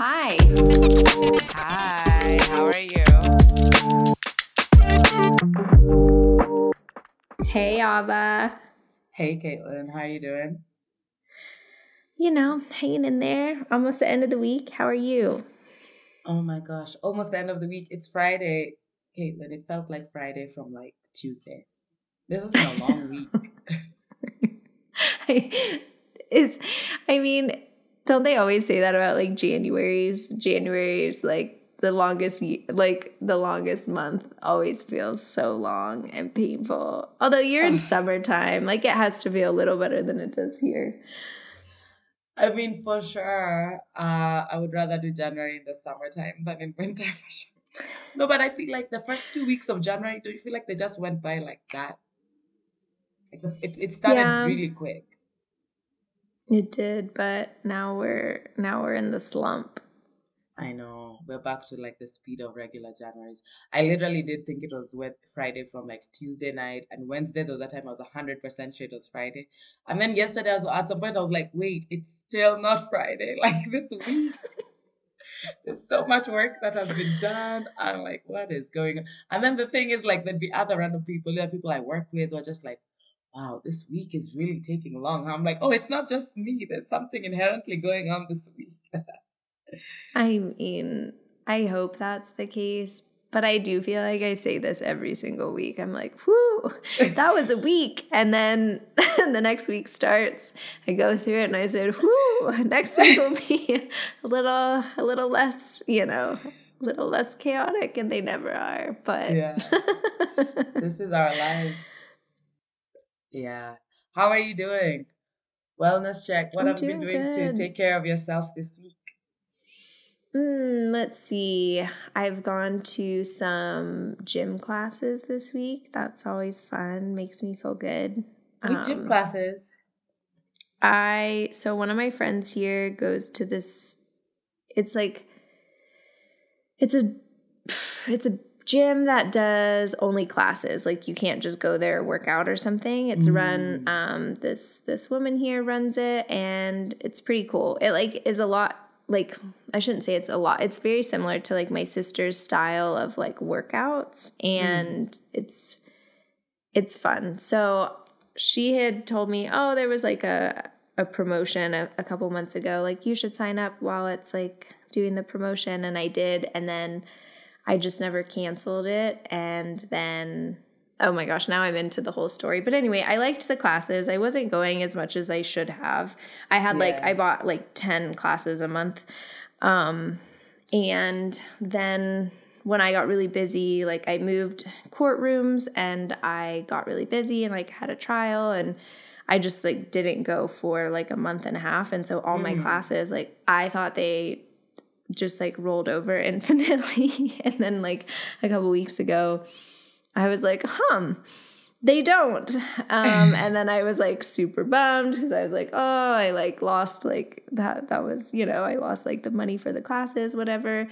Hi. Hi, how are you? Hey, Ava. Hey, Kaitlyn, how are you doing? You know, hanging in there. Almost the end of the week. How are you? Oh my gosh, almost the end of the week. It's Friday. Kaitlyn, it felt like Friday from like Tuesday. This has been a long week. it's, I mean, don't they always say that about like January's? January's like the longest, like the longest month always feels so long and painful. Although you're in summertime, like it has to feel a little better than it does here. I mean, for sure, uh, I would rather do January in the summertime than in winter for sure. No, but I feel like the first two weeks of January, do you feel like they just went by like that? Like the, it, it started yeah. really quick. It did, but now we're now we're in the slump. I know. We're back to like the speed of regular Januaries. I literally did think it was wet Friday from like Tuesday night and Wednesday was that time I was hundred percent sure it was Friday. And then yesterday I was at some point I was like, wait, it's still not Friday. Like this week. There's so much work that has been done. I'm like, what is going on? And then the thing is like there'd be other random people, there people I work with are just like, wow, this week is really taking long. I'm like, oh, it's not just me. There's something inherently going on this week. I mean, I hope that's the case. But I do feel like I say this every single week. I'm like, whoo, that was a week. And then the next week starts. I go through it and I said, whoo, next week will be a little a little less, you know, a little less chaotic. And they never are. But yeah. this is our life. Yeah. How are you doing? Wellness check. What I'm have you been doing good. to take care of yourself this week? Mm, let's see. I've gone to some gym classes this week. That's always fun. Makes me feel good. Which um, gym classes? I so one of my friends here goes to this. It's like it's a it's a gym that does only classes. Like you can't just go there work out or something. It's mm. run um this this woman here runs it and it's pretty cool. It like is a lot like I shouldn't say it's a lot. It's very similar to like my sister's style of like workouts and mm. it's it's fun. So she had told me, "Oh, there was like a a promotion a, a couple months ago. Like you should sign up while it's like doing the promotion." And I did and then I just never canceled it. And then, oh my gosh, now I'm into the whole story. But anyway, I liked the classes. I wasn't going as much as I should have. I had yeah. like, I bought like 10 classes a month. Um, and then when I got really busy, like I moved courtrooms and I got really busy and like had a trial and I just like didn't go for like a month and a half. And so all mm. my classes, like I thought they just like rolled over infinitely. and then like a couple weeks ago, I was like, hum, they don't. Um, and then I was like super bummed because I was like, oh, I like lost like that. That was, you know, I lost like the money for the classes, whatever.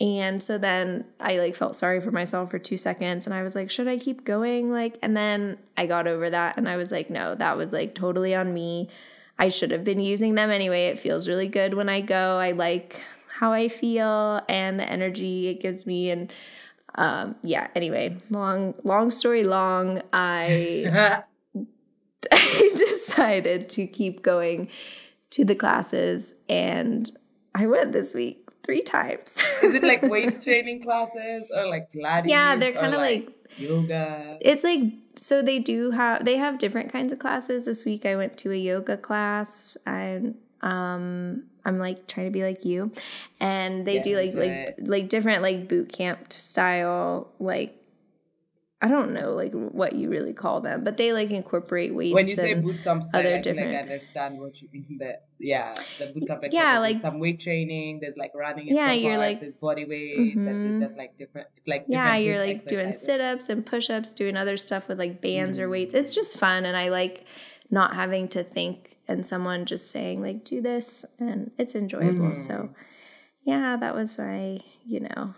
And so then I like felt sorry for myself for two seconds and I was like, should I keep going? Like, and then I got over that and I was like, no, that was like totally on me. I should have been using them anyway. It feels really good when I go. I like how I feel and the energy it gives me and um yeah anyway long long story long I I decided to keep going to the classes and I went this week three times. Is it like weight training classes or like Pilates? Yeah, they're kind of like, like yoga. It's like so they do have they have different kinds of classes. This week I went to a yoga class and um I'm like trying to be like you. And they do like like it. like different like boot camp style like I don't know like what you really call them, but they like incorporate weights. When you say boot camp style, other different... like I understand what you mean. That yeah, the boot camp. Yeah, like some weight training. There's like running. yeah, you're like body weights, mm-hmm. and it's mm-hmm. just like different. It's like yeah, you're like doing sit ups and push ups, doing other stuff with like bands mm-hmm. or weights. It's just fun, and I like not having to think and someone just saying like do this and it's enjoyable. Mm. So yeah, that was my, you know,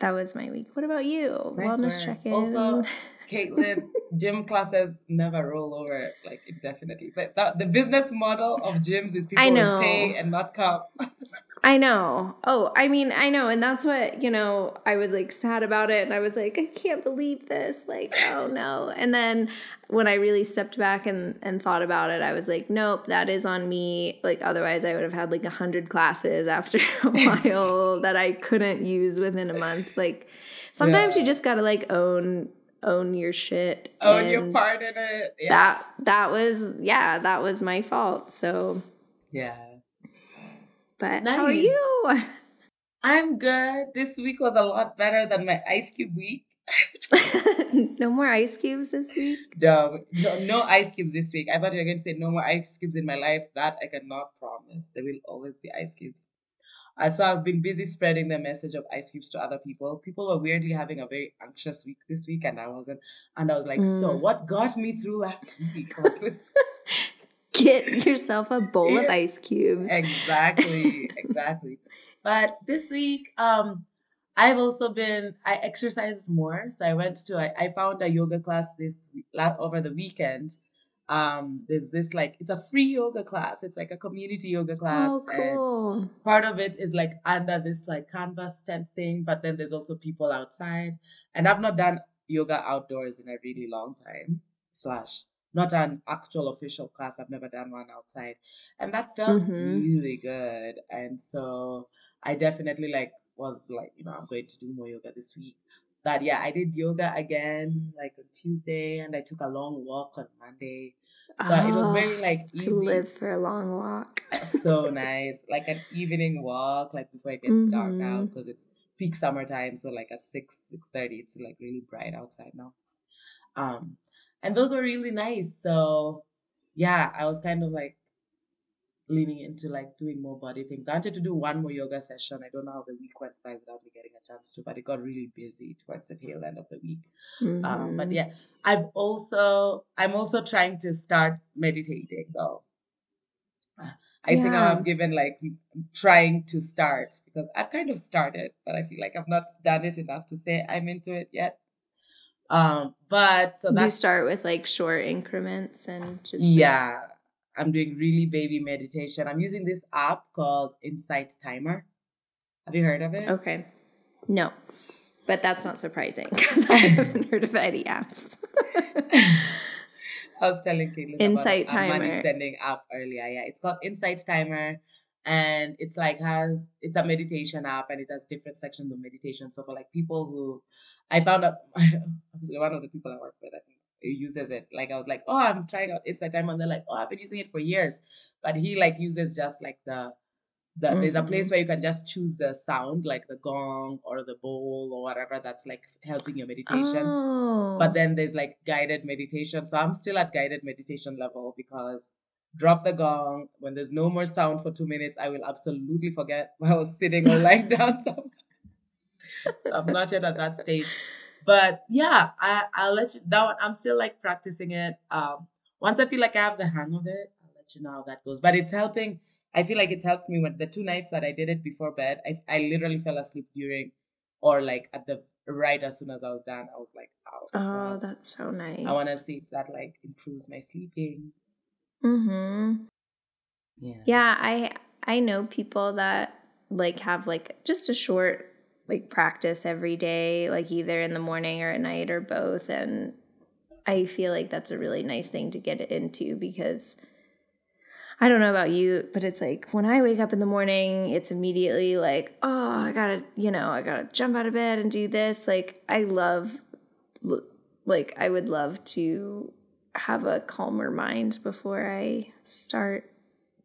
that was my week. What about you? Nice Wellness check-in. Also, Kaitlyn, gym classes never roll over like indefinitely. But that, the business model of gyms is people pay and not come. I know. Oh, I mean, I know. And that's what, you know, I was like sad about it. And I was like, I can't believe this. Like, oh no. And then when I really stepped back and, and thought about it, I was like, nope, that is on me. Like, otherwise, I would have had like a hundred classes after a while that I couldn't use within a month. Like, sometimes yeah. you just got to like own own your shit own your part in it yeah. that that was yeah that was my fault so yeah but nice. how are you? I'm good. This week was a lot better than my ice cube week. no more ice cubes this week? No, no, no ice cubes this week. I thought you were going to say no more ice cubes in my life. That I cannot promise. There will always be ice cubes. Uh, so I've been busy spreading the message of ice cubes to other people. People were weirdly having a very anxious week this week, and I wasn't. And I was like, mm. so what got me through last week? Get yourself a bowl of ice cubes. Exactly, exactly. but this week, um, I've also been I exercised more. So I went to I, I found a yoga class this last over the weekend. Um, there's this like it's a free yoga class. It's like a community yoga class. Oh, cool. part of it is like under this like canvas tent thing, but then there's also people outside. And I've not done yoga outdoors in a really long time. Slash not an actual official class. I've never done one outside. And that felt mm-hmm. really good. And so I definitely like was like, you know, I'm going to do more yoga this week. But yeah, I did yoga again like on Tuesday and I took a long walk on Monday. So oh, it was very ah, like easy. live for a long walk. so nice. Like an evening walk, like before it gets mm-hmm. dark out because it's peak summertime. So like at six, six thirty, it's like really bright outside now. Um and those were really nice. So yeah, I was kind of like leaning into like doing more body things. I wanted to do one more yoga session. I don't know how the week went by without me getting a chance to, but it got really busy towards the tail end of the week. Mm-hmm. Um, but mm-hmm. yeah, I've also I'm also trying to start meditating though. I yeah. think I'm given like trying to start because I've kind of started, but I feel like I've not done it enough to say I'm into it yet. Um, but so that you start with like short increments and just yeah. Like, I'm doing really baby meditation. I'm using this app called Insight Timer. Have you heard of it? Okay. No. But that's not surprising because I haven't heard of any apps. I was telling Kaitlyn Insight about Timer. money sending app earlier. Yeah, it's called Insight Timer, and it's like has it's a meditation app, and it has different sections of meditation. So for like people who I found out one of the people I work with, I uses it. Like I was like, oh, I'm trying out Time, and they're like, oh, I've been using it for years. But he like uses just like the the, mm-hmm. there's a place mm-hmm. where you can just choose the sound, like the gong or the bowl or whatever that's like helping your meditation. Oh. But then there's like guided meditation. So I'm still at guided meditation level because drop the gong. When there's no more sound for two minutes, I will absolutely forget I was sitting or lying down so I'm not yet at that stage. But yeah, I, I'll let you know. I'm still like practicing it. Um, once I feel like I have the hang of it, I'll let you know how that goes. But it's helping. I feel like it's helped me when the two nights that I did it before bed, I, I literally fell asleep during or like at the right as soon as I was done. I was like, oh, oh so that's so nice. I want to see if that like improves my sleeping. Mm-hmm. Yeah. Yeah, I I know people that like have like just a short like practice every day, like either in the morning or at night or both. And I feel like that's a really nice thing to get into because I don't know about you, but it's like when I wake up in the morning, it's immediately like, oh, I gotta, you know, I gotta jump out of bed and do this. Like, I love, like, I would love to have a calmer mind before I start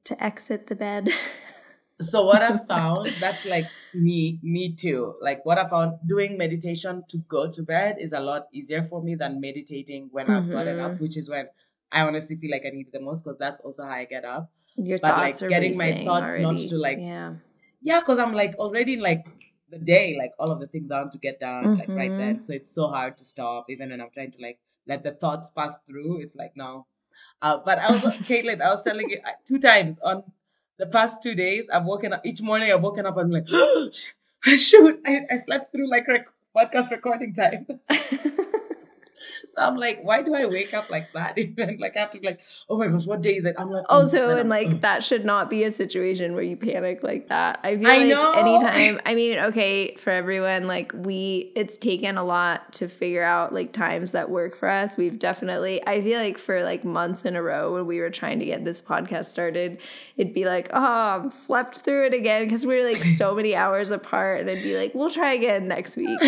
to exit the bed. so what I've found, that's like me, me too. Like what I found doing meditation to go to bed is a lot easier for me than meditating when mm-hmm. I've gotten up, which is when I honestly feel like I need the most because that's also how I get up. Your but like getting my thoughts already. not to like yeah yeah because I'm like already in like the day like all of the things I want to get done mm-hmm. like right then mm-hmm. so it's so hard to stop even when I'm trying to like let the thoughts pass through it's like no uh, but I was Kaitlyn I was telling you two times on the past two days, I've woken up each morning. I've woken up and I'm like, oh, shoot, I, I slept through like rec- podcast recording time. I'm like, why do I wake up like that? Even like I have to be like, oh my gosh, what day is it? I'm like, oh, Also, and like that should not be a situation where you panic like that. I feel I like know. anytime, I mean, okay, for everyone, like we, it's taken a lot to figure out like times that work for us. We've definitely, I feel like for like months in a row when we were trying to get this podcast started, it'd be like, oh, I'm slept through it again because we are like so many hours apart. And it'd be like, we'll try again next week.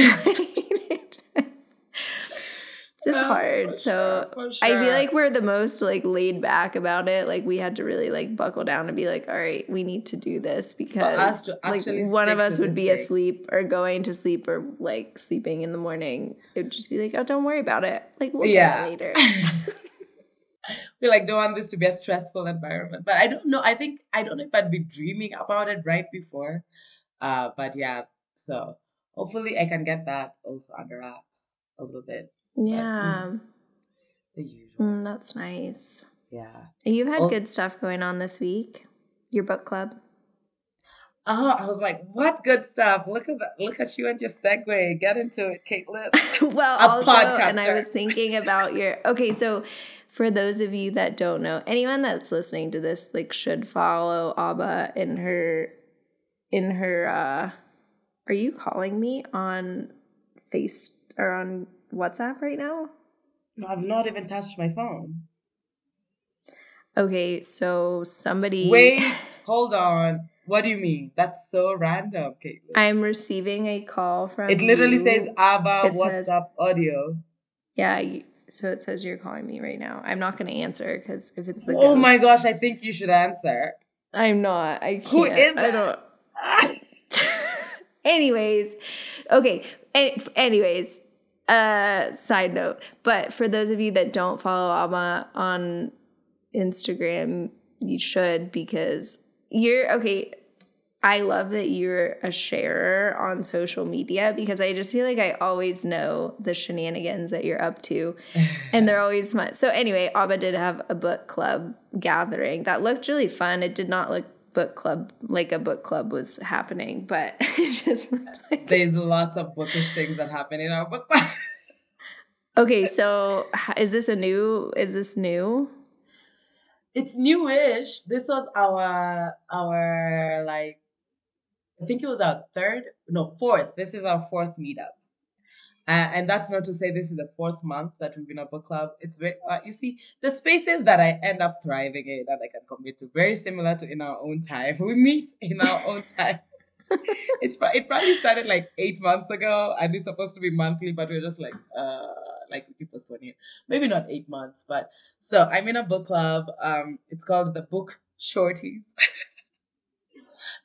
It's hard. So sure, for I feel like we're the most like laid back about it. Like we had to really like buckle down and be like, all right, we need to do this because us like one of us would be thing. asleep or going to sleep or like sleeping in the morning. It would just be like, oh, don't worry about it. Like we'll Yeah. get it later. we like don't want this to be a stressful environment. But I don't know. I think I don't know if I'd be dreaming about it right before. Uh, but yeah. So hopefully I can get that also under wraps a little bit. Yeah, The usual. Mm, that's nice. Yeah. You've had Well- good stuff going on this week. Your book club. Oh, I was like, what good stuff. Look at that. Look at you and your segue. Get into it, Kaitlyn. well, A also, and I was thinking about your. Okay, so for those of you that don't know, anyone that's listening to this like should follow Abba in her in her. uh Are you calling me on Face or on WhatsApp right now? I've not even touched my phone. Okay, so somebody. Wait, hold on. What do you mean? That's so random, Kaitlyn. I'm receiving a call from. it literally you. says ABBA It says- WhatsApp audio. Yeah, so it says you're calling me right now. I'm not going to answer because if it's the. Oh my gosh, I think you should answer. I'm not. I can't. Who is I don't. anyways, eh, okay. Anyways, uh, side note. But for those of you that don't follow Alma on Instagram, you should because you're okay. I love that you're a sharer on social media because I just feel like I always know the shenanigans that you're up to and they're always fun. So anyway, Abba did have a book club gathering that looked really fun. It did not look book club like a book club was happening, but it just like There's lots of bookish things that happen in our book. club. Okay, so is this a new is this new? it's newish. This was our our like I think it was our third, no, fourth. This is our fourth meetup. Uh, and that's not to say this is the fourth month that we've been a book club. It's very, uh, you see, the spaces that I end up thriving in that I can commit to, very similar to in our own time. We meet in our own time. it's it probably started like eight months ago, and it's supposed to be monthly, but we're just like, uh, like we keep postponing it. Maybe not eight months, but so I'm in a book club. Um, it's called the Book Shorties.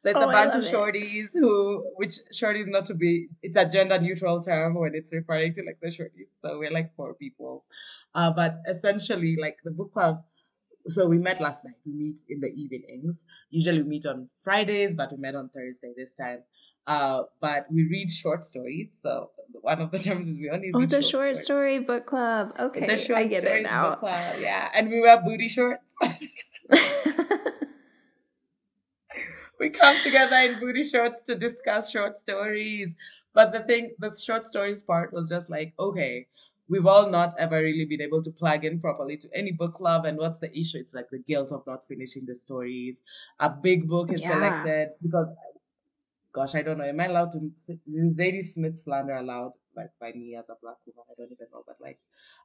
so it's Oh, a bunch of love it. shorties who, which shorties not to be, it's a gender neutral term when it's referring to like the shorties. So we're like four people, uh, but essentially like the book club. So we met last night. We meet in the evenings. Usually we meet on Fridays, but we met on Thursday this time. Uh, but we read short stories. So one of the terms is we only Oh, read it's a short stories. story book club. Okay, It's a short I get it now. book club, yeah. And we wear booty shorts. We come together in booty shorts to discuss short stories. But the thing, the short stories part was just like, okay, we've all not ever really been able to plug in properly to any book club. And what's the issue? It's like the guilt of not finishing the stories. A big book is Yeah. selected because, gosh, I don't know. Am I allowed to? Is Zadie Smith slander allowed? Like by me as a black woman, I don't even know. But like,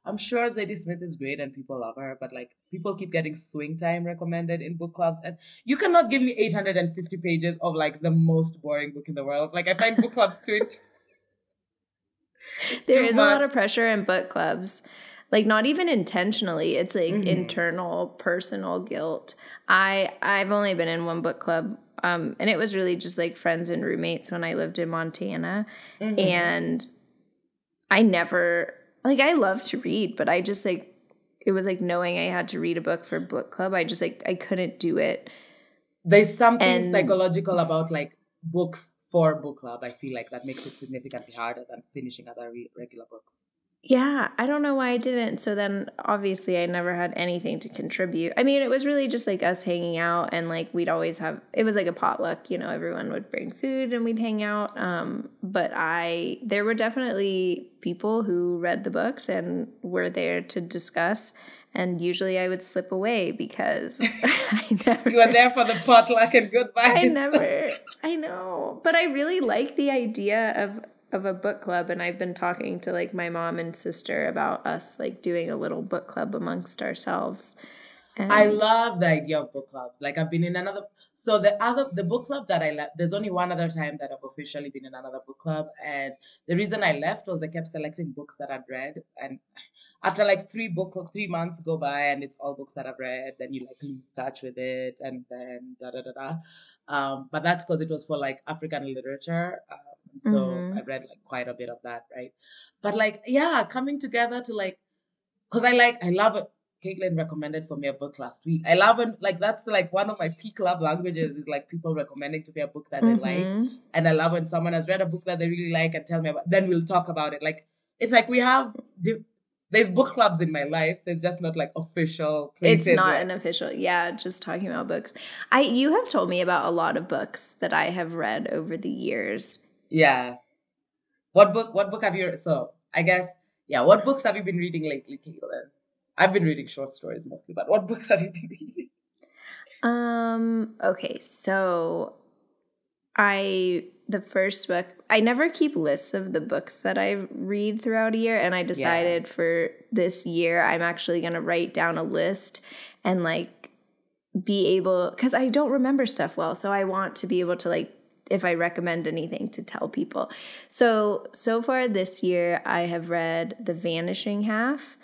I'm sure Zadie Smith is great and people love her. But like, people keep getting Swing Time recommended in book clubs, and you cannot give me 850 pages of like the most boring book in the world. Like, I find book clubs too. there is a lot of pressure in book clubs like not even intentionally it's like Mhm. internal personal guilt i i've only been in one book club um and it was really just like friends and roommates when i lived in montana Mhm. and i never like i love to read but i just like it was like knowing i had to read a book for book club i just like i couldn't do it There's something And- psychological about like books for book club. I feel like that makes it significantly harder than finishing other re- regular books. Yeah, I don't know why I didn't. So then obviously I never had anything to contribute. I mean, it was really just like us hanging out and like we'd always have it was like a potluck, you know, everyone would bring food and we'd hang out. Um, but I there were definitely people who read the books and were there to discuss and usually I would slip away because I never You were there for the potluck and goodbye. I never I know. But I really like the idea of of a book club and I've been talking to like my mom and sister about us like doing a little book club amongst ourselves. And I love the idea of book clubs. Like I've been in another so the other the book club that I left there's only one other time that I've officially been in another book club and the reason I left was I kept selecting books that I'd read and after like three book three months go by and it's all books that I've read, then you like lose touch with it and then da da da da. Um, but that's because it was for like African literature. Um, so mm-hmm. I read like quite a bit of that, right? But like, yeah, coming together to like, cause I like, I love it. Kaitlyn recommended for me a book last week. I love it. Like that's like one of my peak love languages is like people recommending to me a book that mm-hmm. they like. Mm-hmm. And I love when someone has read a book that they really like and tell me about. Then we'll talk about it. Like it's like we have there's book clubs in my life. There's just not like official. It's not an official. Yeah, just talking about books. I you have told me about a lot of books that I have read over the years. Yeah. What book? What book have you? So I guess yeah. What books have you been reading lately, Kaitlyn? I've been reading short stories mostly, but what books have you been reading? Um. Okay. So I the first book I never keep lists of the books that I read throughout a year and I decided yeah. for this year I'm actually going to write down a list and like be able cuz I don't remember stuff well so I want to be able to like if I recommend anything to tell people. So so far this year I have read The Vanishing Half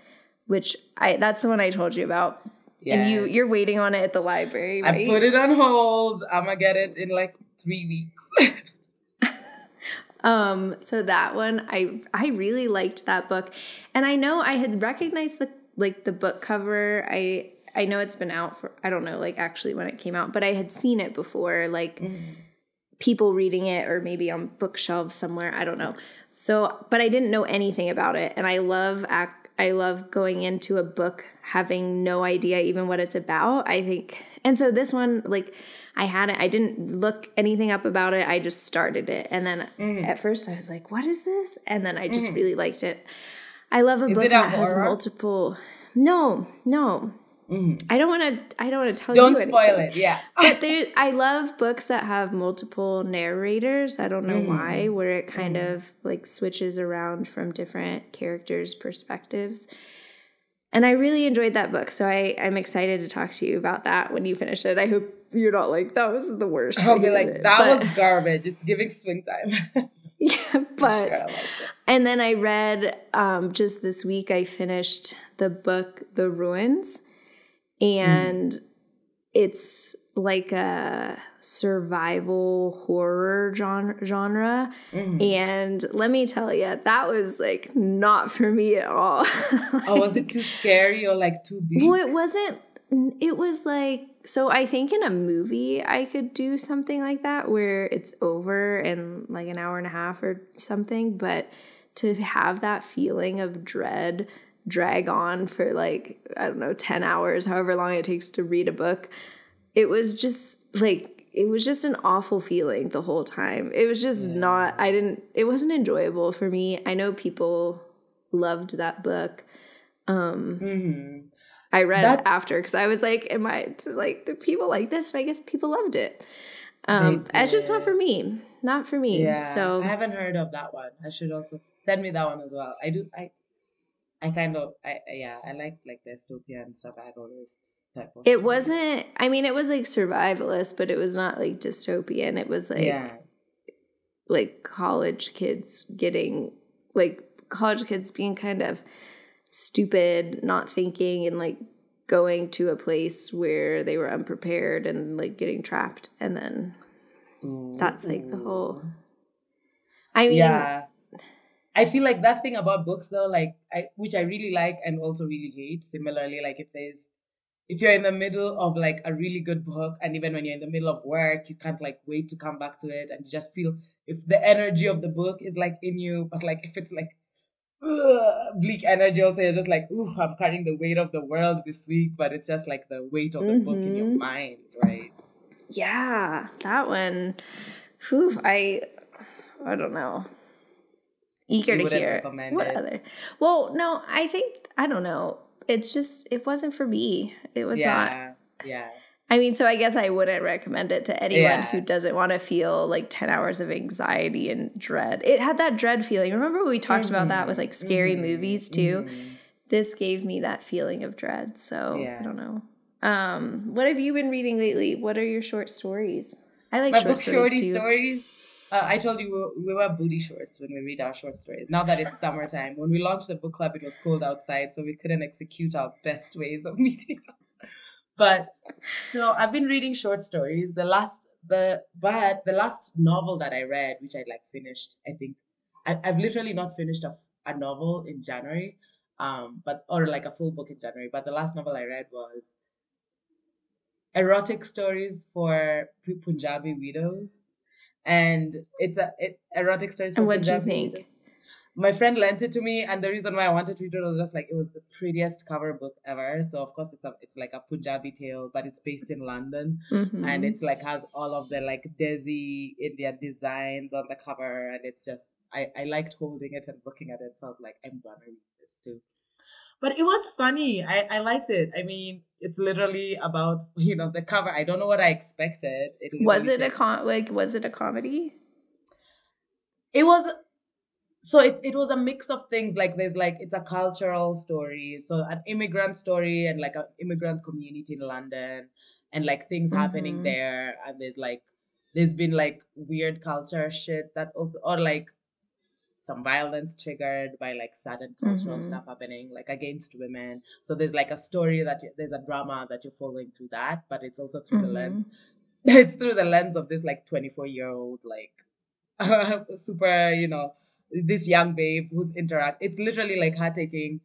which I that's the one I told you about. Yes. And you you're waiting on it at the library, right? I put it on hold. I'm gonna get it in like 3 weeks. Um, so that one, I I really liked that book, and I know I had recognized the like the book cover. I I know it's been out for I don't know like actually when it came out, but I had seen it before, like mm. People reading it or maybe on bookshelves somewhere. I don't know. So, but I didn't know anything about it, and I love act. I love going into a book having no idea even what it's about. I think, and so this one, like I had it. I didn't look anything up about it. I just started it. And then mm-hmm. at first I was like, what is this? And then I just mm-hmm. really liked it. I love a is book that has multiple. No, no. Mm-hmm. I don't want to. I don't want to tell don't you. Don't spoil it. Yeah. but there, I love books that have multiple narrators. I don't know mm. why, where it kind mm. of like switches around from different characters' perspectives. And I really enjoyed that book, so I, I'm excited to talk to you about that when you finish it. I hope you're not like that was the worst. I'll be like that but, was garbage. It's giving swing time. yeah, but sure, and then I read um, just this week. I finished the book The Ruins, and mm. it's like a survival horror genre, genre. Mm. and let me tell you that was like not for me at all oh was it too scary or like too big well it wasn't it was like so I think in a movie I could do something like that where it's over in like an hour and a half or something, but to have that feeling of dread drag on for like I don't know 10 hours, however long it takes to read a book, it was just like it was just an awful feeling the whole time. It was just yeah. not I didn't it wasn't enjoyable for me. I know people loved that book. Um mm-hmm. I read That's, after because I was like, "Am I like do people like this?" And I guess people loved it. Um, it's just not for me. Not for me. Yeah. So I haven't heard of that one. I should also send me that one as well. I do. I I kind of I yeah I like like dystopian survivalist type of. It wasn't. I mean, it was like survivalist, but it was not like dystopian. It was like yeah. like college kids getting like college kids being kind of stupid, not thinking, and like going to a place where they were unprepared and like getting trapped. And then mm, that's like the whole. Mm. I mean, yeah. I feel like that thing about books though, like I which I really like and also really hate. Similarly, like if there's if you're in the middle of like a really good book and even when you're in the middle of work, you can't like wait to come back to it and you just feel if the energy of the book is like in you, but like if it's like bleak energy also you're just like ooh i'm carrying the weight of the world this week but it's just like the weight of the mm-hmm. book in your mm-hmm. mind right yeah that one whew, i i don't know eager to hear what it. other well no i think i don't know it's just it wasn't for me it was yeah, not yeah I mean, so I guess I wouldn't recommend it to anyone yeah. who doesn't want to feel like 10 hours of anxiety and dread. It had that dread feeling. Remember we talked mm-hmm. about that with like scary mm-hmm. movies too? Mm-hmm. This gave me that feeling of dread. So yeah. I don't know. Um, what have you been reading lately? What are your short stories? I like My short book stories shorty too. stories. Uh, I told you we, we wear booty shorts when we read our short stories. Now that it's summertime, when we launched the book club, it was cold outside, so we couldn't execute our best ways of meeting but so I've been reading short stories. The last the but the last novel that I read, which I like finished, I think I, I've literally not finished a, a novel in January, um, but or like a full book in January. But the last novel I read was erotic stories for Punjabi widows, and it's a it, erotic stories. And what do you think? My friend lent it to me, and the reason why I wanted to read it was just like it was the prettiest cover book ever. So of course it's a, it's like a Punjabi tale, but it's based in London, mm-hmm. and it's like has all of the like Desi India designs on the cover, and it's just I I liked holding it and looking at it, so I was like I'm gonna read this too. But it was funny. I I liked it. I mean, it's literally about you know the cover. I don't know what I expected. It was it a con like was it a comedy? It was so it, it was a mix of things like there's like it's a cultural story so an immigrant story and like an immigrant community in london and like things mm-hmm. happening there and there's like there's been like weird culture shit that also or like some violence triggered by like sudden cultural mm-hmm. stuff happening like against women so there's like a story that you, there's a drama that you're following through that but it's also through mm-hmm. the lens mm-hmm. it's through the lens of this like 24 year old like super you know this young babe who's interact. It's literally like her taking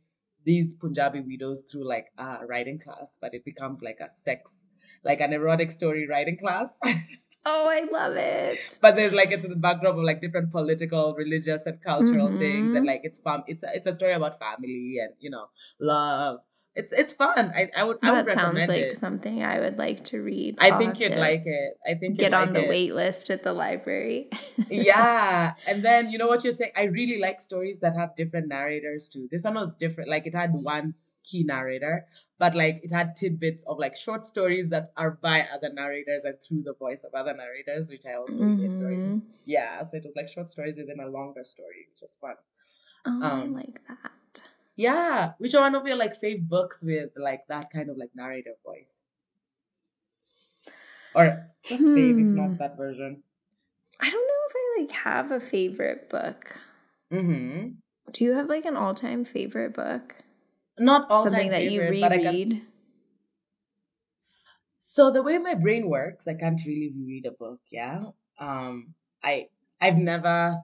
these Punjabi widows through like a writing class, but it becomes like a sex, like an erotic story writing class. oh, I love it. But there's like it's the backdrop of like different political, religious, and cultural mm-hmm. things, and like it's fam- it's a, it's a story about family and you know love it's it's fun. I, I would I would recommend sounds like it. something I would like to read. I think you'd like it. I think get on like the it. wait list at the library. yeah, and then you know what you're saying. I really like stories that have different narrators too. This one was different. Like it had one key narrator, but like it had tidbits of like short stories that are by other narrators and through the voice of other narrators, which I also mm-hmm. enjoyed. Yeah, so it was like short stories within a longer story, which was fun. Oh, um, I like that. Yeah. Which are one of your like fave books with like that kind of like narrative voice? Or just hmm. fave, if not hmm. that version. I don't know if I like have a favorite book. Mm-hmm. Do you have like an all time favorite book? Not all Something that favorite, you reread. So the way my brain works, I can't really read a book, yeah. Um I I've never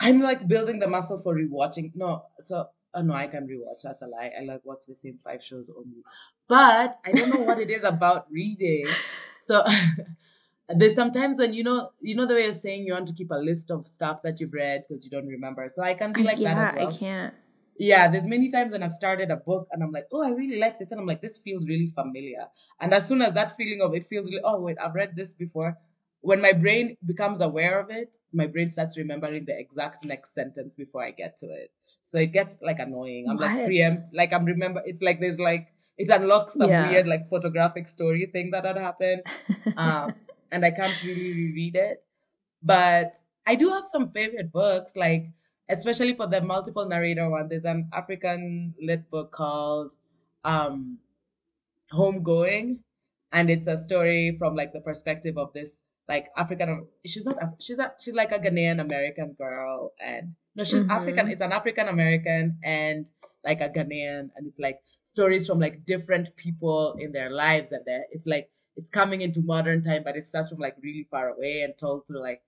I'm like building the muscle for rewatching. No, so oh no, I can rewatch. That's a lie. I like watch the same five shows only. But I don't know what it is about reading. So there's sometimes when you know you know the way you're saying you want to keep a list of stuff that you've read because you don't remember. So I can be like yeah, that as well. I can't. Yeah, there's many times when I've started a book and I'm like, oh, I really like this, and I'm like, this feels really familiar. And as soon as that feeling of it feels really, oh wait, I've read this before, when my brain becomes aware of it, my brain starts remembering the exact next sentence before I get to it. So it gets like annoying. I'm what? like preempt, like I'm remember. It's like there's like it unlocks some yeah. weird like photographic story thing that had happened, um, and I can't really reread it. But I do have some favorite books, like especially for the multiple narrator one. There's an African lit book called um, Homegoing, and it's a story from like the perspective of this like African. She's not. She's a, she's like a Ghanaian American girl, and no, she's mm-hmm. African. It's an African American and like a Ghanaian, and it's like stories from like different people in their lives, and it's like it's coming into modern time, but it starts from like really far away and told through like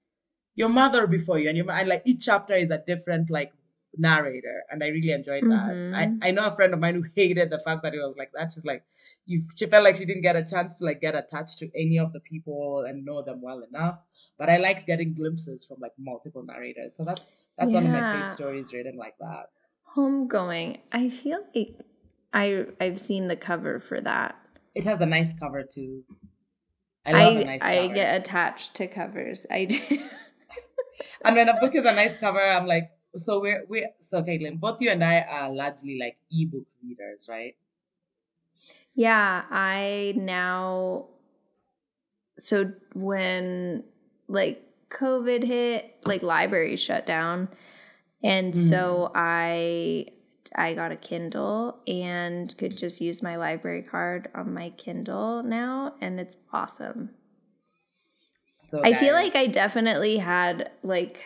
your mother before you, and your and like each chapter is a different like narrator, and I really enjoyed that. Mm-hmm. I I know a friend of mine who hated the fact that it was like that. She's like you she felt like she didn't get a chance to like get attached to any of the people and know them well enough. But I liked getting glimpses from like multiple narrators. So that's That's one of my favorite stories written like that. Homegoing. I feel like I I've seen the cover for that. It has a nice cover too. I I love a nice I cover. get attached to covers. I do. and when a book is a nice cover, I'm like, so we're we so Kaitlyn, both you and I are largely like ebook readers, right? yeah, I now so when like COVID hit, like libraries shut down. And hmm. so I I got a Kindle and could just use my library card on my Kindle now and it's awesome. So I feel like I definitely had like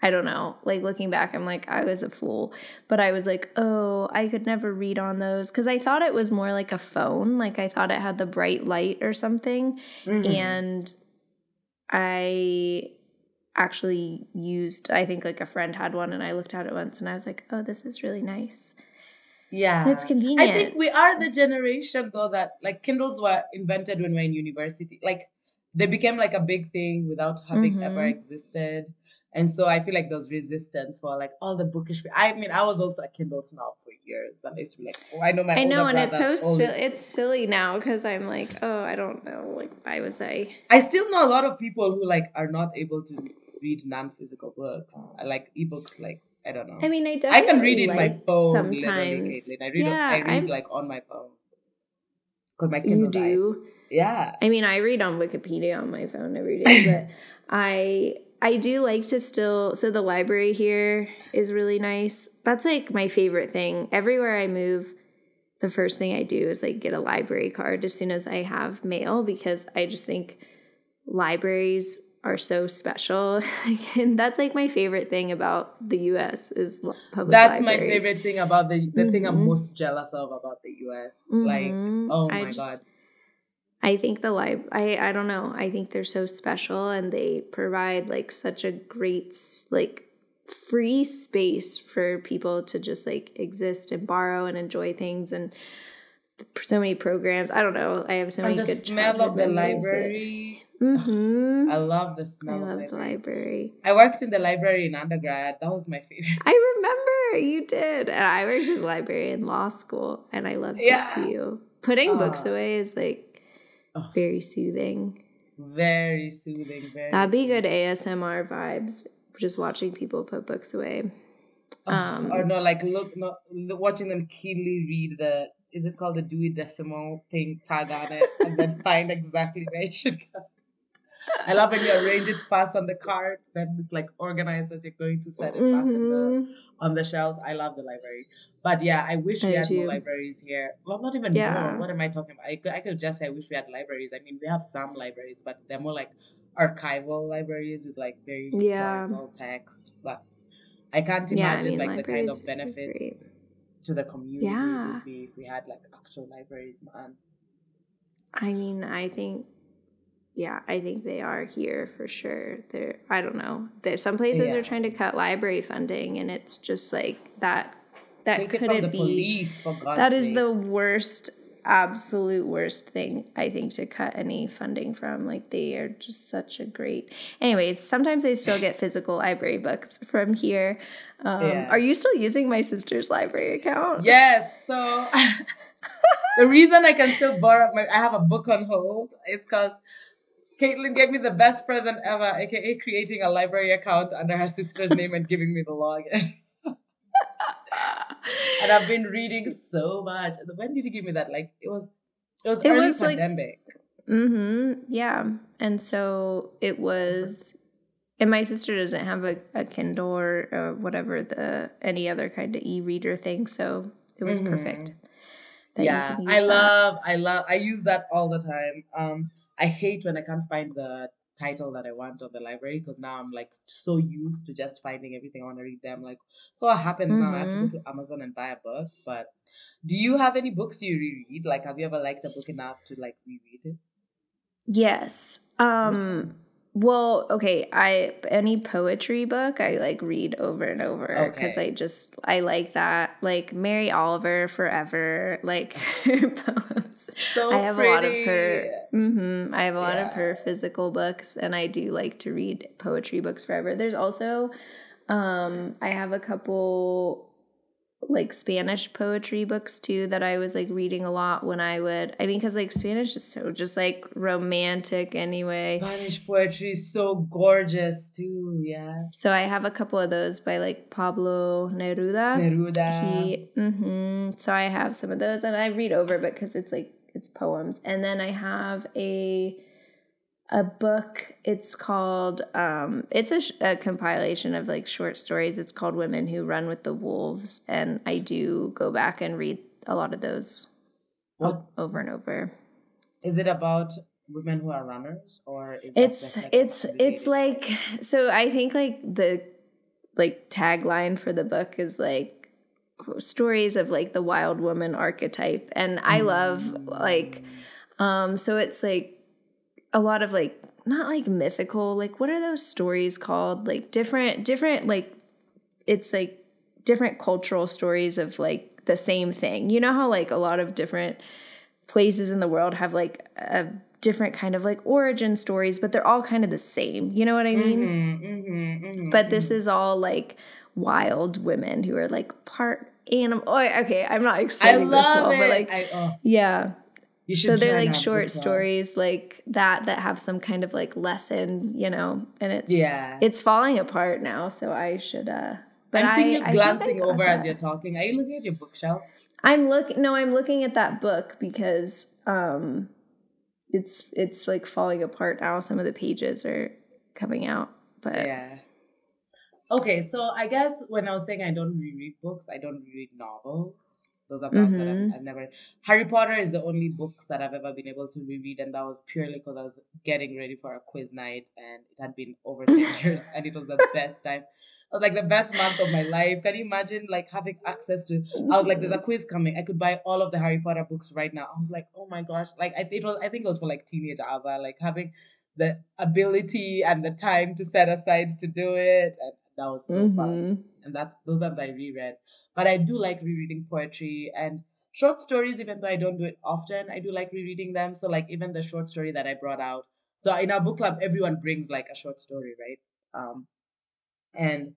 I don't know, like looking back I'm like I was a fool, but I was like, "Oh, I could never read on those cuz I thought it was more like a phone, like I thought it had the bright light or something." Mhm. And I actually used I think like a friend had one and I looked at it once and I was like, "Oh, this is really nice." yeah, And it's convenient. I think we are the generation though that like Kindles were invented when we're in university. Like they became like a big thing without having ever Mhm. existed. And so I feel like there's resistance for like all the bookish. I mean, I was also a Kindle snob for years, and I used to be like, oh, I know my. I know, and it's so silly. It's silly now because I'm like, oh, I don't know. Like, why was I? I still know a lot of people who like are not able to read non-physical books. I like ebooks. Like I don't know. I mean, I don't. I can read in my phone. sometimes. Literally, Kaitlyn. I read. on- yeah, I read I'm- like on my phone. Because my Kindle you died. Yeah. I mean, I read on Wikipedia on my phone every day, but I I do like to still. So the library here is really nice. That's like my favorite thing. Everywhere I move, the first thing I do is like get a library card as soon as I have mail because I just think libraries are so special and that's like my favorite thing about the US is li- public That's my favorite thing about the the thing I'm Mhm. most jealous of about the US. Like, Mhm. oh my just- god. I think the lib I I don't know. I think they're so special and they provide like such a great like free space for people to just like exist and borrow and enjoy things and so many programs. I don't know. I have so And many the good smell of the childhood memories that- library. Mhm. I love the I smell of love the library. I worked in the library in undergrad. That was my favorite. I remember you did. And I worked in the library in law school and I loved Yeah. it too. Putting books Ah. away is like Oh. very soothing. Very soothing. Very. That'd be good. ASMR vibes. Just watching people put books away. Oh, Um, or no, like look, no, watching them keenly read the. Is it called the Dewey Decimal thing? Tag on it, and then find exactly where it should go. I love when you arrange it fast on the card, then it's like organized as you're going to set it back in the mm-hmm. on the shelves. I love the library. But yeah, I wish we I had more libraries here. Well, not even Yeah. more. What am I talking about? I could, I could just say I wish we had libraries. I mean, we have some libraries, but they're more like archival libraries with like very Yeah. historical text. But I can't Yeah, I imagine mean, like the kind of benefit to the community Yeah. would be if we had like actual libraries, man. I mean, I think, yeah, I think they are here for sure. They're, I don't know. There, some places Yeah. are trying to cut library funding, and it's just like that. That Take it couldn't the be. police That is sake. the worst, absolute worst thing I think to cut any funding from. Like they are just such a great. Anyways, sometimes I still get physical library books from here. Um, Yeah. Are you still using my sister's library account? Yes, so the reason I can still borrow my I have a book on hold is because Kaitlyn gave me the best present ever, aka creating a library account under her sister's name and giving me the login. and I've been reading so much. When did you give me that? Like it was it was It early was, like, pandemic. Mm-hmm. Yeah. And so it was and my sister doesn't have a, a Kindle or, or whatever the any other kind of e-reader thing, so it was Mhm. perfect. yeah i that. love i love i use that all the time um i hate when i can't find the title that i want of the library because now i'm like so used to just finding everything i want to read them like so what happens now i have to Mm-hmm. go to amazon and buy a book but do you have any books you reread like have you ever liked a book enough to like reread it Yes. Um well, okay, I any poetry book I like read over and over cuz Okay. I just I like that like Mary Oliver forever like her poems. so I have a lot of her pretty. mhm I have a lot of her physical books and I do like to read poetry books forever. There's also Um, I have a couple like Spanish poetry books too that I was like reading a lot when I would. I mean, because like Spanish is so just like romantic anyway. Spanish poetry is so gorgeous too. Yeah. So I have a couple of those by like Pablo Neruda. Neruda. He, hmm So I have some of those, and I read over, but because it's like it's poems, and then I have a a book. It's called um, it's a, sh- a compilation of like short stories. It's called Women Who Run with the Wolves, and I do go back and read a lot of those What over and over. is it about? Women who are runners, or It's like, it's it's like so. I think like the like tagline for the book is like stories of like the wild woman archetype, and I love like um. So it's like a lot of like not like mythical like what are those stories called? Like different different like it's like different cultural stories of like the same thing. You know how like a lot of different places in the world have like a different kind of like origin stories but they're all kind of the same. You know what i mean? Mhm, mhm, mhm, but this is all like wild women who are like part animal oh, okay i'm not I explaining this love well it. but like I, oh, yeah you should so they're like short stories like that that have some kind of like lesson you know and it's Yeah. it's falling apart now so i should uh but I'm seeing you I glancing over as you're talking. Are you looking at your bookshelf? i'm look. no i'm looking at that book because um it's it's like falling apart now some of the pages are coming out but Yeah. Okay, so I guess when I was saying I don't reread books, I don't reread novels. Those are parts that Mhm. I've, I've never. Harry Potter is the only books that I've ever been able to reread, and that was purely because I was getting ready for a quiz night, and it had been over ten years, and it was the best time. It was like the best month of my life. Can you imagine like having access to? I was like, "There's a quiz coming. I could buy all of the Harry Potter books right now." I was like, "Oh my gosh!" Like I it was. I think it was for like teenage Ava, like having the ability and the time to set aside to do it, and that was so fun Mhm. and that's those ones I reread. But I do like rereading poetry and short stories, even though I don't do it often. I do like rereading them. So like even the short story that I brought out. So in our book club, everyone brings like a short story, right? Um, and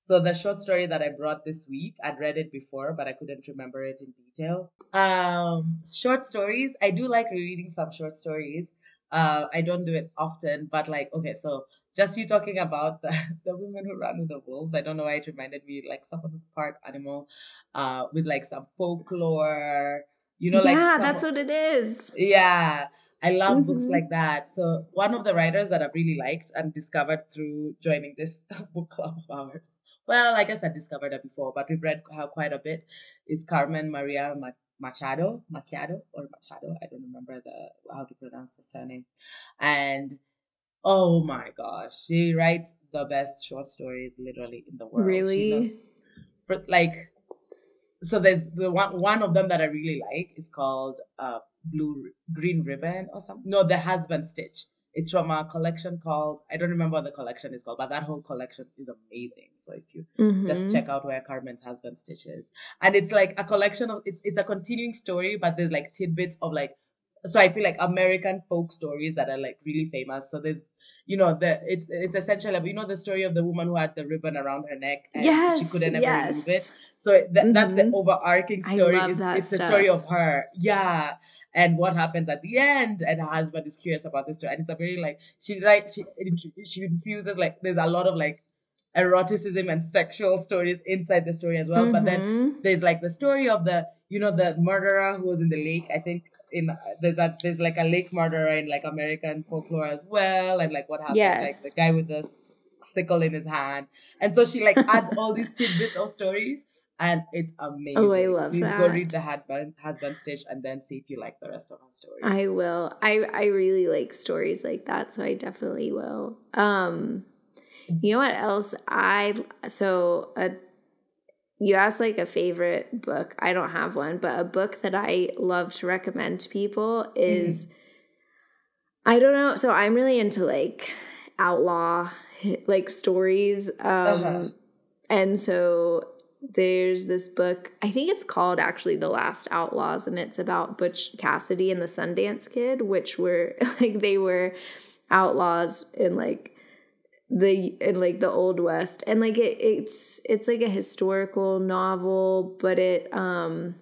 so the short story that I brought this week, I'd read it before, but I couldn't remember it in detail. Um, short stories, I do like rereading some short stories. Uh, I don't do it often, but like okay, so just you talking about the, the women who run with the wolves. I don't know why it reminded me like someone who's part animal, uh, with like some folklore. You know, like yeah some- that's what it is yeah, I love books Mhm. like that. So one of the writers that I've really liked and discovered through joining this book club of ours. Well, I guess I discovered her before, but we've read her quite a bit. Is Carmen Maria Ma- Machado, Machado or Machado? I don't remember the how to pronounce the surname. And oh my gosh, she writes the best short stories literally in the world. Really but like so there's the one one of them that I really like is called uh blue green ribbon or something. No, the husband stitch. It's from a collection called I don't remember what the collection is called, but that whole collection is amazing. So if you just Mhm. check out where Carmen's husband stitch is, and it's like a collection of it's it's a continuing story, but there's like tidbits of like so I feel like American folk stories that are like really famous. So there's you know the it's it's essentially you know the story of the woman who had the ribbon around her neck and yes she couldn't ever remove it. yes So th- that's the Mhm. overarching I story. love It's, it's the story of her, yeah, and what happens at the end. And her husband is curious about this story, and it's a very like she like she she infuses like there's a lot of like eroticism and sexual stories inside the story as well. But then Mhm. there's like the story of the you know the murderer who was in the lake. I think in there's that there's like a lake murderer in like American folklore as well, and like what happened, like the guy with the sickle in his hand, and so she like adds all these tidbits of stories. And it's amazing. Oh, I love Please go read the husband husband stitch and then see if you like the rest of her stories. I will. I I really like stories like that, so I definitely will. Um you know what else I so a you asked like a favorite book. I don't have one, but a book that I love to recommend to people is I don't know. So I'm really into like outlaw like stories um Uh-huh. and so there's this book i think it's called actually the last outlaws and it's about butch cassidy and the sundance kid which were like they were outlaws in like the in like the old west and like it it's it's like a historical novel but it um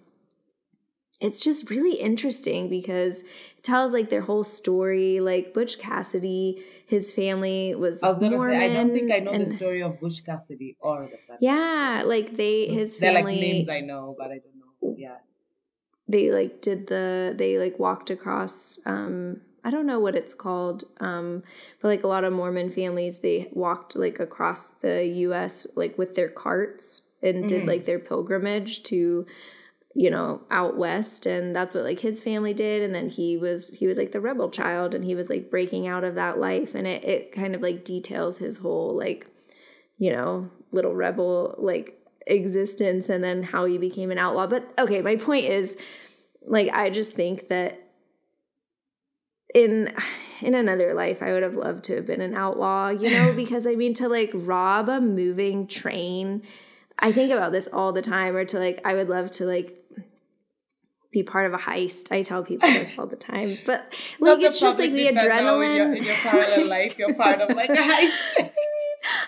it's just really interesting because it tells like their whole story like butch cassidy his family was I was gonna Mormon, say I don't think I know the story of Butch Cassidy or the Sun. yeah like they his family They're like names I know, but I don't know. Yeah. they like did the they like walked across um I don't know what it's called um but like a lot of Mormon families they walked like across the US like with their carts and did Mhm. like their pilgrimage to you know out west and that's what like his family did and then he was he was like the rebel child and he was like breaking out of that life and it it kind of like details his whole like you know little rebel like existence and then how he became an outlaw but okay my point is like i just think that in in another life i would have loved to have been an outlaw you know because i mean to like rob a moving train i think about this all the time or to like i would love to like be part of a heist i tell people this all the time but like it's just like the oh, your- adrenaline in your parallel life. You're part of like a heist.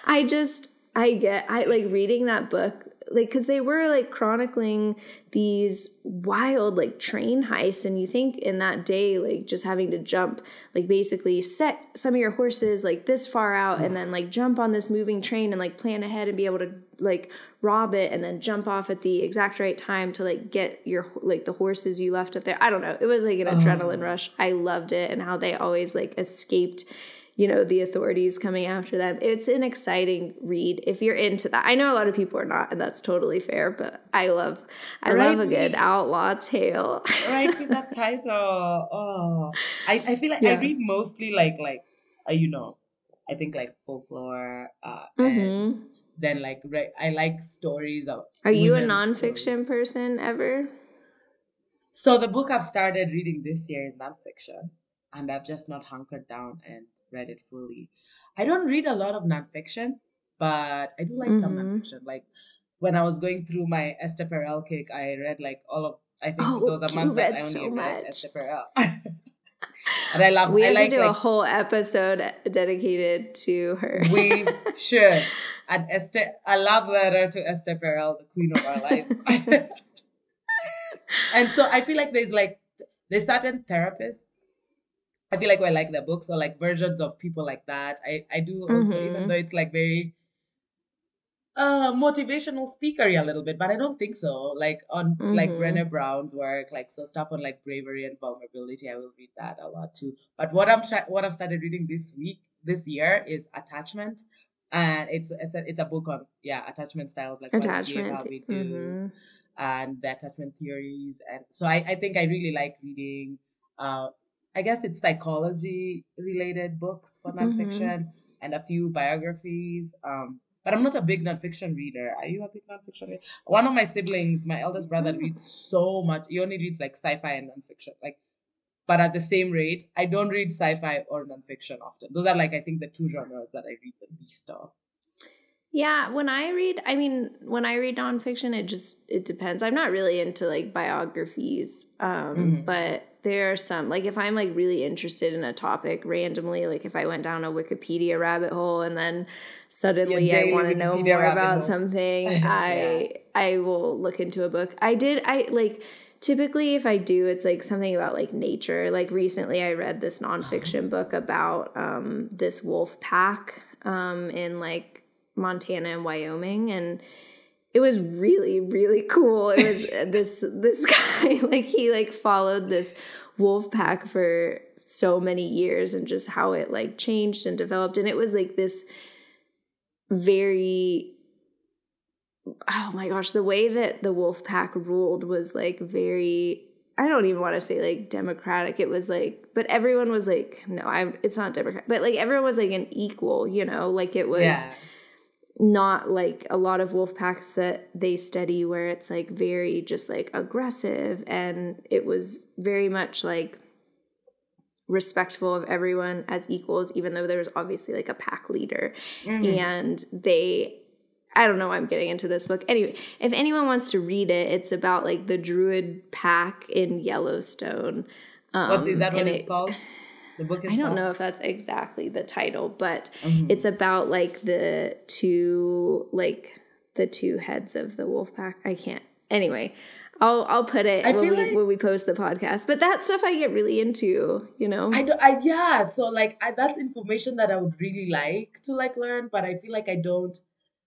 I just I get I like reading that book like cuz they were like chronicling these wild like train heists and you think in that day like just having to jump like basically set some of your horses like this far out and then like jump on this moving train and like plan ahead and be able to like rob it and then jump off at the exact right time to like get your like the horses you left up there. I don't know. It was like an oh. adrenaline rush. I loved it and how they always like escaped you know the authorities coming after them it's an exciting read if you're into that i know a lot of people are not and that's totally fair but i love i love a good outlaw tale right that title. Oh, I, I feel like Yeah. I read mostly like like uh, you know, I think like folklore, uh, and Mhm. then like re- I like stories of. are you a nonfiction stories. person ever So the book I've started reading this year is nonfiction, and I've just not hunkered down and read it fully. I don't read a lot of nonfiction, but I do like some Mhm. nonfiction. Like when I was going through my Esther Perel kick, I read like all of. I think Oh, those are months that I only so read much. Esther Perel. and I love. we I have like to do a whole episode dedicated to her we should. And Esther, a love letter to Esther Perel, the queen of our life. and so I feel like there's like there's certain therapists. I feel like I like their books or like versions of people like that. I I do Mhm. even though it's like very uh motivational speakery a little bit, but I don't think so. Like on like Mhm. Brené Brown's work, like so stuff on like bravery and vulnerability, I will read that a lot too. But what I'm try- what I've started reading this week, this year, is attachment, and it's it's a, it's a book on yeah attachment styles like what we attachment how we do Mhm. and the attachment theories and so I, I think I really like reading uh I guess it's psychology related books for Mhm. nonfiction and a few biographies. Um but I'm not a big nonfiction reader. Are you a big nonfiction reader? One of my siblings, my eldest brother, Oh. reads so much. He only reads like sci-fi and nonfiction. Like but at the same rate, I don't read sci-fi or nonfiction often. Those are like I think the two genres that I read the least of. Yeah, when I read, I mean, when I read nonfiction, it just it depends. I'm not really into like biographies, um, Mhm. but there are some like if I'm like really interested in a topic randomly, like if I went down a Wikipedia rabbit hole and then suddenly I want to know more about hole. something, Yeah. I I will look into a book. I did I like typically if I do, it's like something about like nature. Like recently, I read this nonfiction book about um, this wolf pack um, in like Montana and Wyoming, and it was really really cool. It was this this guy like he like followed this wolf pack for so many years and just how it like changed and developed, and it was like this very oh my gosh, the way that the wolf pack ruled was like very I don't even want to say like democratic. It was like but everyone was like no, I it's not democratic. But like everyone was like an equal, you know, like it was yeah. Not like a lot of wolf packs that they study where it's like very just like aggressive and it was very much like respectful of everyone as equals even though there was obviously like a pack leader Mhm. and they I don't know why I'm getting into this book. Anyway, if anyone wants to read it, it's about like the druid pack in Yellowstone. Um, What's is that what it's it- called? The book is I don't called? know if that's exactly the title, but Mhm. it's about like the two like the two heads of the wolf pack. I can't. Anyway, I'll I'll put it I when we like- when we post the podcast. But that stuff I get really into, you know. I, do, I yeah, so like I, that's information that I would really like to like learn, but I feel like I don't.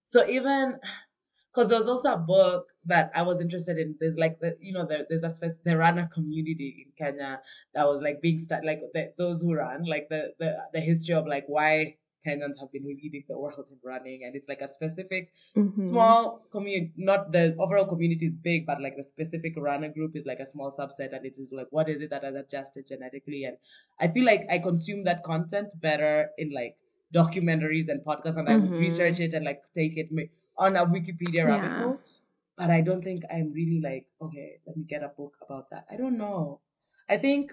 So even because there's also a book that I was interested in. There's like the you know there, there's a spec- the runner community in Kenya that was like being started like the, those who run like the the the history of like why Kenyans have been leading the world in running, and it's like a specific Mhm. small community not the overall community is big but like the specific runner group is like a small subset and it is like what is it that has adjusted genetically and i feel like i consume that content better in like documentaries and podcasts and i would Mhm. research it and like take it on a wikipedia rabbit Yeah. hole but i don't think i'm really like okay let me get a book about that i don't know i think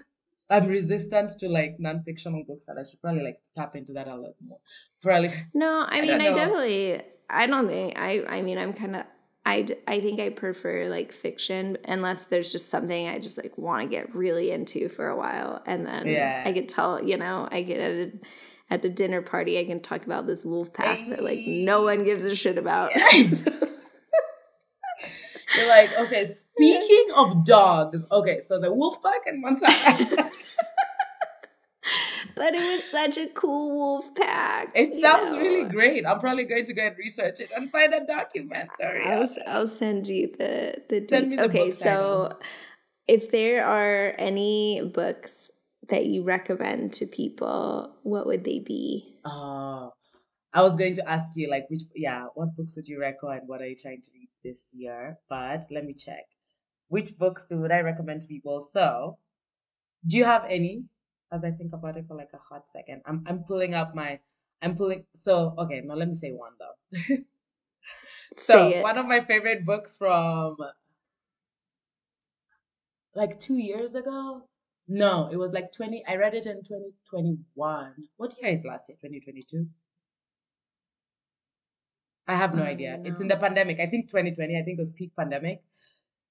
i'm resistant to like non-fictional books and i should probably like tap into that a lot more probably No, I I mean, don't I, definitely, I don't think, I, I mean, I'm kind of, I, I think I prefer like fiction unless there's just something I just like want to get really into for a while. And then Yeah. I could tell, you know, I get at a, at a dinner party, I can talk about this wolf pack that like no one gives a shit about. You're like, okay, speaking of dogs, okay, so the wolf pack in Montana. but it was such a cool wolf pack. it sounds know? really great. I'm probably going to go and research it and find a documentary. I'll, I'll send you the the Send me the okay, so title. if there are any books that you recommend to people, what would they be? Oh, I was going to ask you, like, which, yeah, what books would you recommend? What are you trying to read this year? But let me check. Which books do would I recommend to people? So, do you have any? As I think about it for like a hot second, I'm I'm pulling up my, I'm pulling. So okay, now let me say one though. So one of my favorite books from like two years ago. No, it was like twenty. I read it in twenty twenty one. What year is last year? Twenty twenty two. I have no idea. don't It's in the pandemic. I think twenty twenty. I think it was peak pandemic.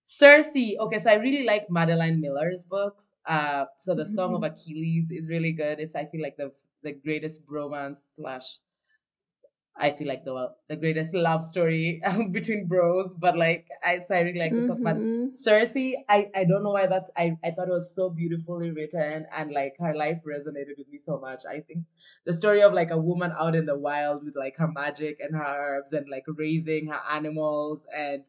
Circe. Okay, so I really like Madeline Miller's books. Uh, so the Song of Mhm. Achilles is really good. It's I feel like the the greatest bromance slash I feel like the the greatest love story between bros, but like I, so I really like the song. But. Mm-hmm. Circe, I, I don't know why that I, I thought it was so beautifully written and like her life resonated with me so much. I think the story of like a woman out in the wild with like her magic and her herbs and like raising her animals and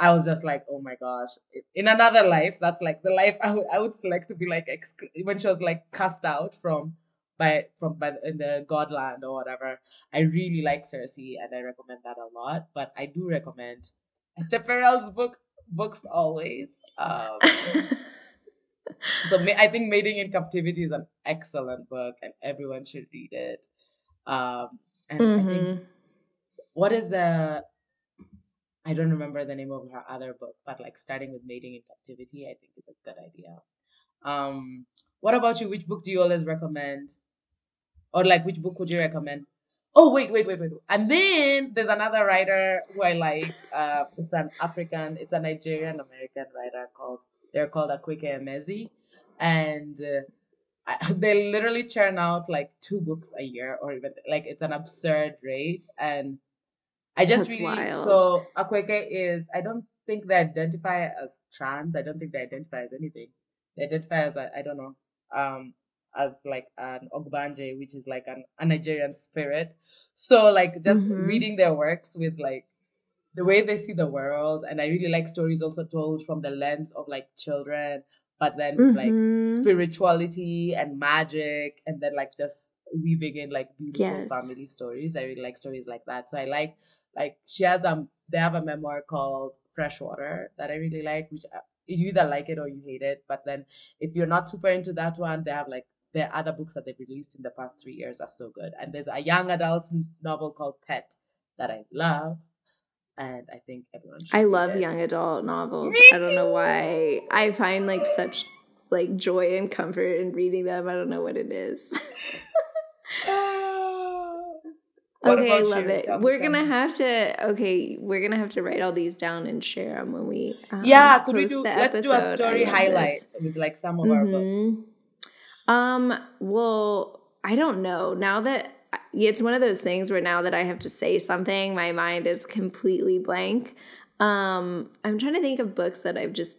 I was just like, oh my gosh. In another life, that's like the life I would I would select to be like ex- when she was like cast out from by from by the- in the Godland or whatever. I really like Circe, and I recommend that a lot. But I do recommend Esther Perel's book books always. Um, so ma- I think Mating in Captivity is an excellent book and everyone should read it. Um, and I think Mhm. what is the I don't remember the name of her other book, but like starting with Mating in Captivity, I think is a good idea. Um, what about you? Which book do you always recommend? Or like which book would you recommend? Oh wait, wait, wait, wait. And then there's another writer who I like. Uh, it's an African, it's a Nigerian American writer called they're called Akwaeke Emezi, and uh, I, they literally churn out like two books a year, or even like it's an absurd rate. And I just That's really wild. so Akwaeke is I don't think they identify as trans. I don't think they identify as anything. They identify as I I don't know um as like an ogbanje, which is like an a Nigerian spirit. So like just Mhm. reading their works with like the way they see the world, and I really like stories also told from the lens of like children, but then with, like spirituality and magic, and then like just weaving in like beautiful Yes. family stories. I really like stories like that. So I like like she has um they have a memoir called Freshwater that I really like, which uh, you either like it or you hate it. But then if you're not super into that one, they have like their other books that they've released in the past three years are so good. And there's a young adult novel called Pet that I love, and I think everyone should. I love it. young adult novels. Me I don't know why. I find like such like joy and comfort in reading them. I don't know what it is. What okay, I love it. Tell we're tell gonna me. have to. Okay, we're gonna have to write all these down and share them when we. Um, yeah, could we do? Let's do a story highlight this. with like some of our books. Um, well, I don't know. Now that it's one of those things where now that I have to say something, my mind is completely blank. Um, I'm trying to think of books that I've just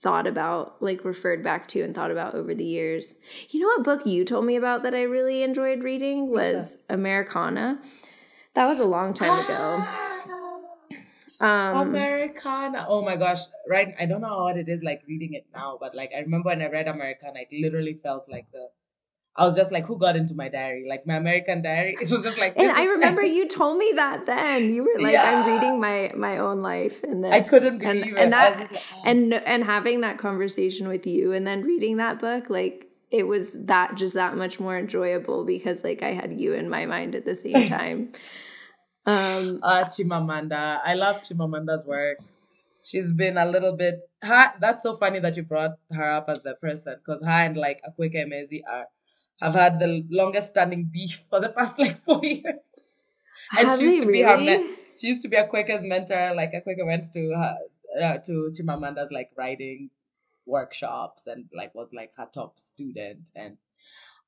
thought about, like referred back to and thought about over the years. You know what book you told me about that I really enjoyed reading was Americanah. That was a long time ago. Um, Americanah. Oh my gosh, right? I don't know what it is like reading it now, but like I remember when I read Americanah, it literally felt like the. I was just like, who got into my diary? Like my American diary. It was just like. And I remember you told me that then. You were like, yeah. "I'm reading my my own life," and this. I couldn't believe and, it. And that, like, oh. and and having that conversation with you, and then reading that book, like it was that just that much more enjoyable because like I had you in my mind at the same time. Um, uh, Chimamanda. I love Chimamanda's work. She's been a little bit. Her, that's so funny that you brought her up as the person because her and like Akwaeke Emezi are have had the longest standing beef for the past like four years. And have she used to really? be her me- she used to be Akwaeke's mentor. Like Akwaeke went to her uh, to Chimamanda's like writing workshops and like was like her top student and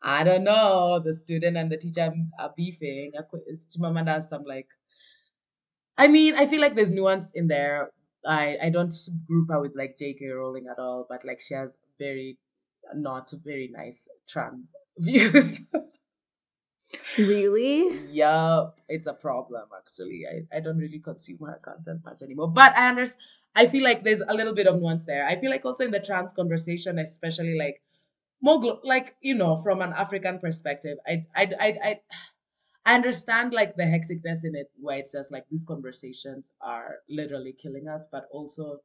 I don't know, the student and the teacher are beefing. Chimamanda has some like, I mean, I feel like there's nuance in there. I I don't group her with like J.K. Rowling at all, but like she has very not very nice trans views. really? Yup, it's a problem actually. I, I don't really consume her content much anymore. But I understand. I feel like there's a little bit of nuance there. I feel like also in the trans conversation, especially like more glo- like you know from an african perspective I, I i i i understand like the hecticness in it where it's just like these conversations are literally killing us but also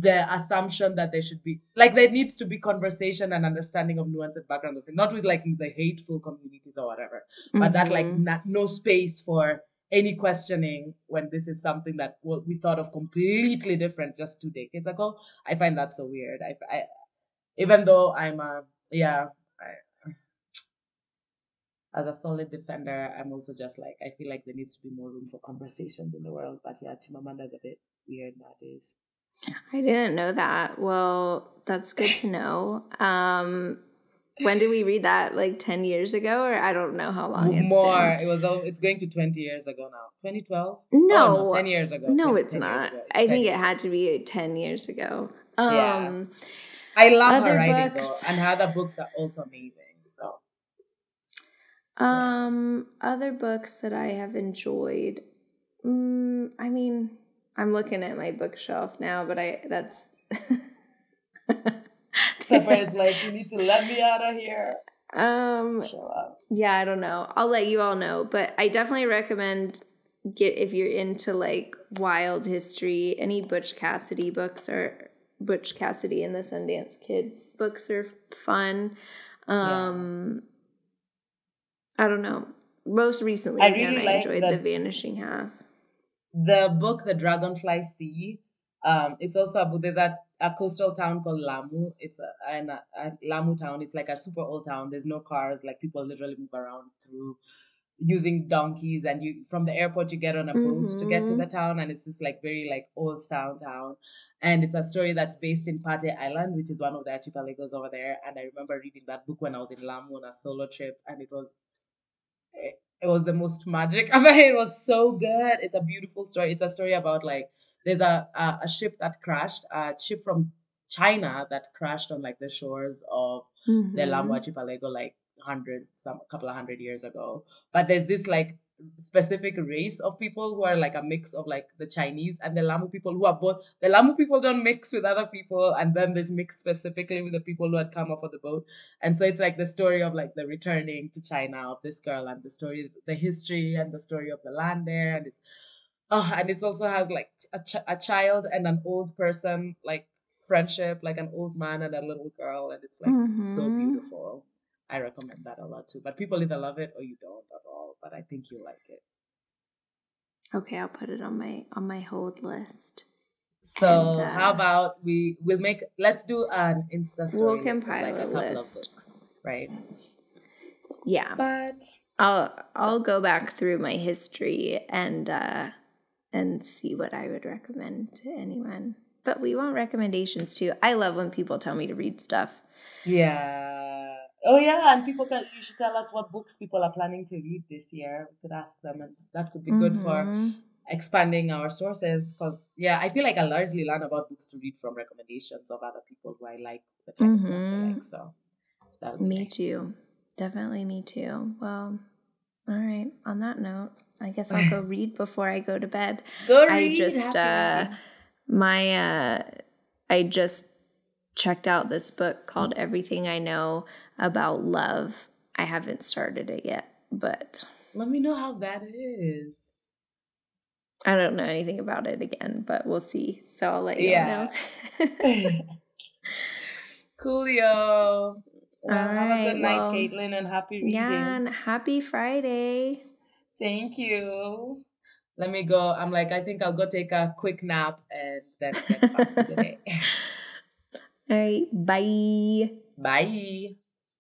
the assumption that there should be like there needs to be conversation and understanding of nuance and background of it not with like the hateful communities or whatever mm-hmm. but that like mm-hmm. not, no space for any questioning when this is something that we thought of completely different just two decades ago i find that so weird i, I even though i'm a yeah, I, as a solid defender, I'm also just like I feel like there needs to be more room for conversations in the world. But yeah, Chimamanda's a bit weird nowadays. I didn't know that. Well, that's good to know. Um, when did we read that? Like ten years ago, or I don't know how long it's more. Been. It was. It's going to twenty years ago now. Twenty twelve. No, oh, no, ten years ago. No, 10, it's 10 not. It's I think it had to be ten years ago. Um, yeah. I love her writing books. though, and her other books are also amazing. So, um, yeah. other books that I have enjoyed. Mm, I mean, I'm looking at my bookshelf now, but I that's. Pepper's like, you need to let me out of here. Um. Yeah, I don't know. I'll let you all know, but I definitely recommend get if you're into like wild history. Any Butch Cassidy books are Butch Cassidy and the Sundance Kid books are fun. Um, yeah. I don't know. Most recently, I again, really I enjoyed the, the, Vanishing Half. The book, The Dragonfly Sea. Um, it's also a book. There's a, a coastal town called Lamu. It's a, a, a Lamu town. It's like a super old town. There's no cars. Like people literally move around through using donkeys and you from the airport you get on a boat mm-hmm. to get to mm-hmm. the town and it's this like very like old sound town and it's a story that's based in Pate Island, which is one of the archipelagos over there. And I remember reading that book when I was in Lamu on a solo trip, and it was it, was the most magic ever. It was so good. It's a beautiful story. It's a story about like there's a a, a ship that crashed, a ship from China that crashed on like the shores of mm-hmm. the Lamu archipelago, like hundred some couple of hundred years ago. But there's this like specific race of people who are like a mix of like the Chinese and the Lamu people who are both the Lamu people don't mix with other people and then there's mixed specifically with the people who had come off of the boat. And so it's like the story of like the returning to China of this girl and the story the history and the story of the land there and it's oh, and it also has like a, ch- a child and an old person like friendship like an old man and a little girl and it's like mm-hmm. so beautiful I recommend that a lot too. But people either love it or you don't at all. But I think you'll like it. Okay, I'll put it on my on my hold list. So and, uh, how about we we'll make let's do an Insta story. We'll compile like a, a list, books, right? Yeah, but I'll I'll go back through my history and uh and see what I would recommend to anyone. But we want recommendations too. I love when people tell me to read stuff. Yeah Oh yeah, and people can you should tell us what books people are planning to read this year. We could ask them, and that could be good for Mhm. expanding our sources. Because yeah, I feel like I largely learn about books to read from recommendations of other people who I like the kind of stuff I Mhm. like. So that Me nice. too. Definitely me too. Well, all right. On that note, I guess I'll go read before I go to bed. Go I just, uh. My uh I just checked out this book called Everything I Know About Love. I haven't started it yet, but Let me know how that is. I don't know anything about it again, but we'll see. So I'll let you Yeah. know. Coolio. Well, have a good night, well, Kaitlyn, and happy reading. yeah, and happy Friday. Thank you. Let me go. I'm like, I think I'll go take a quick nap and then get back to the day. All right, bye. Bye.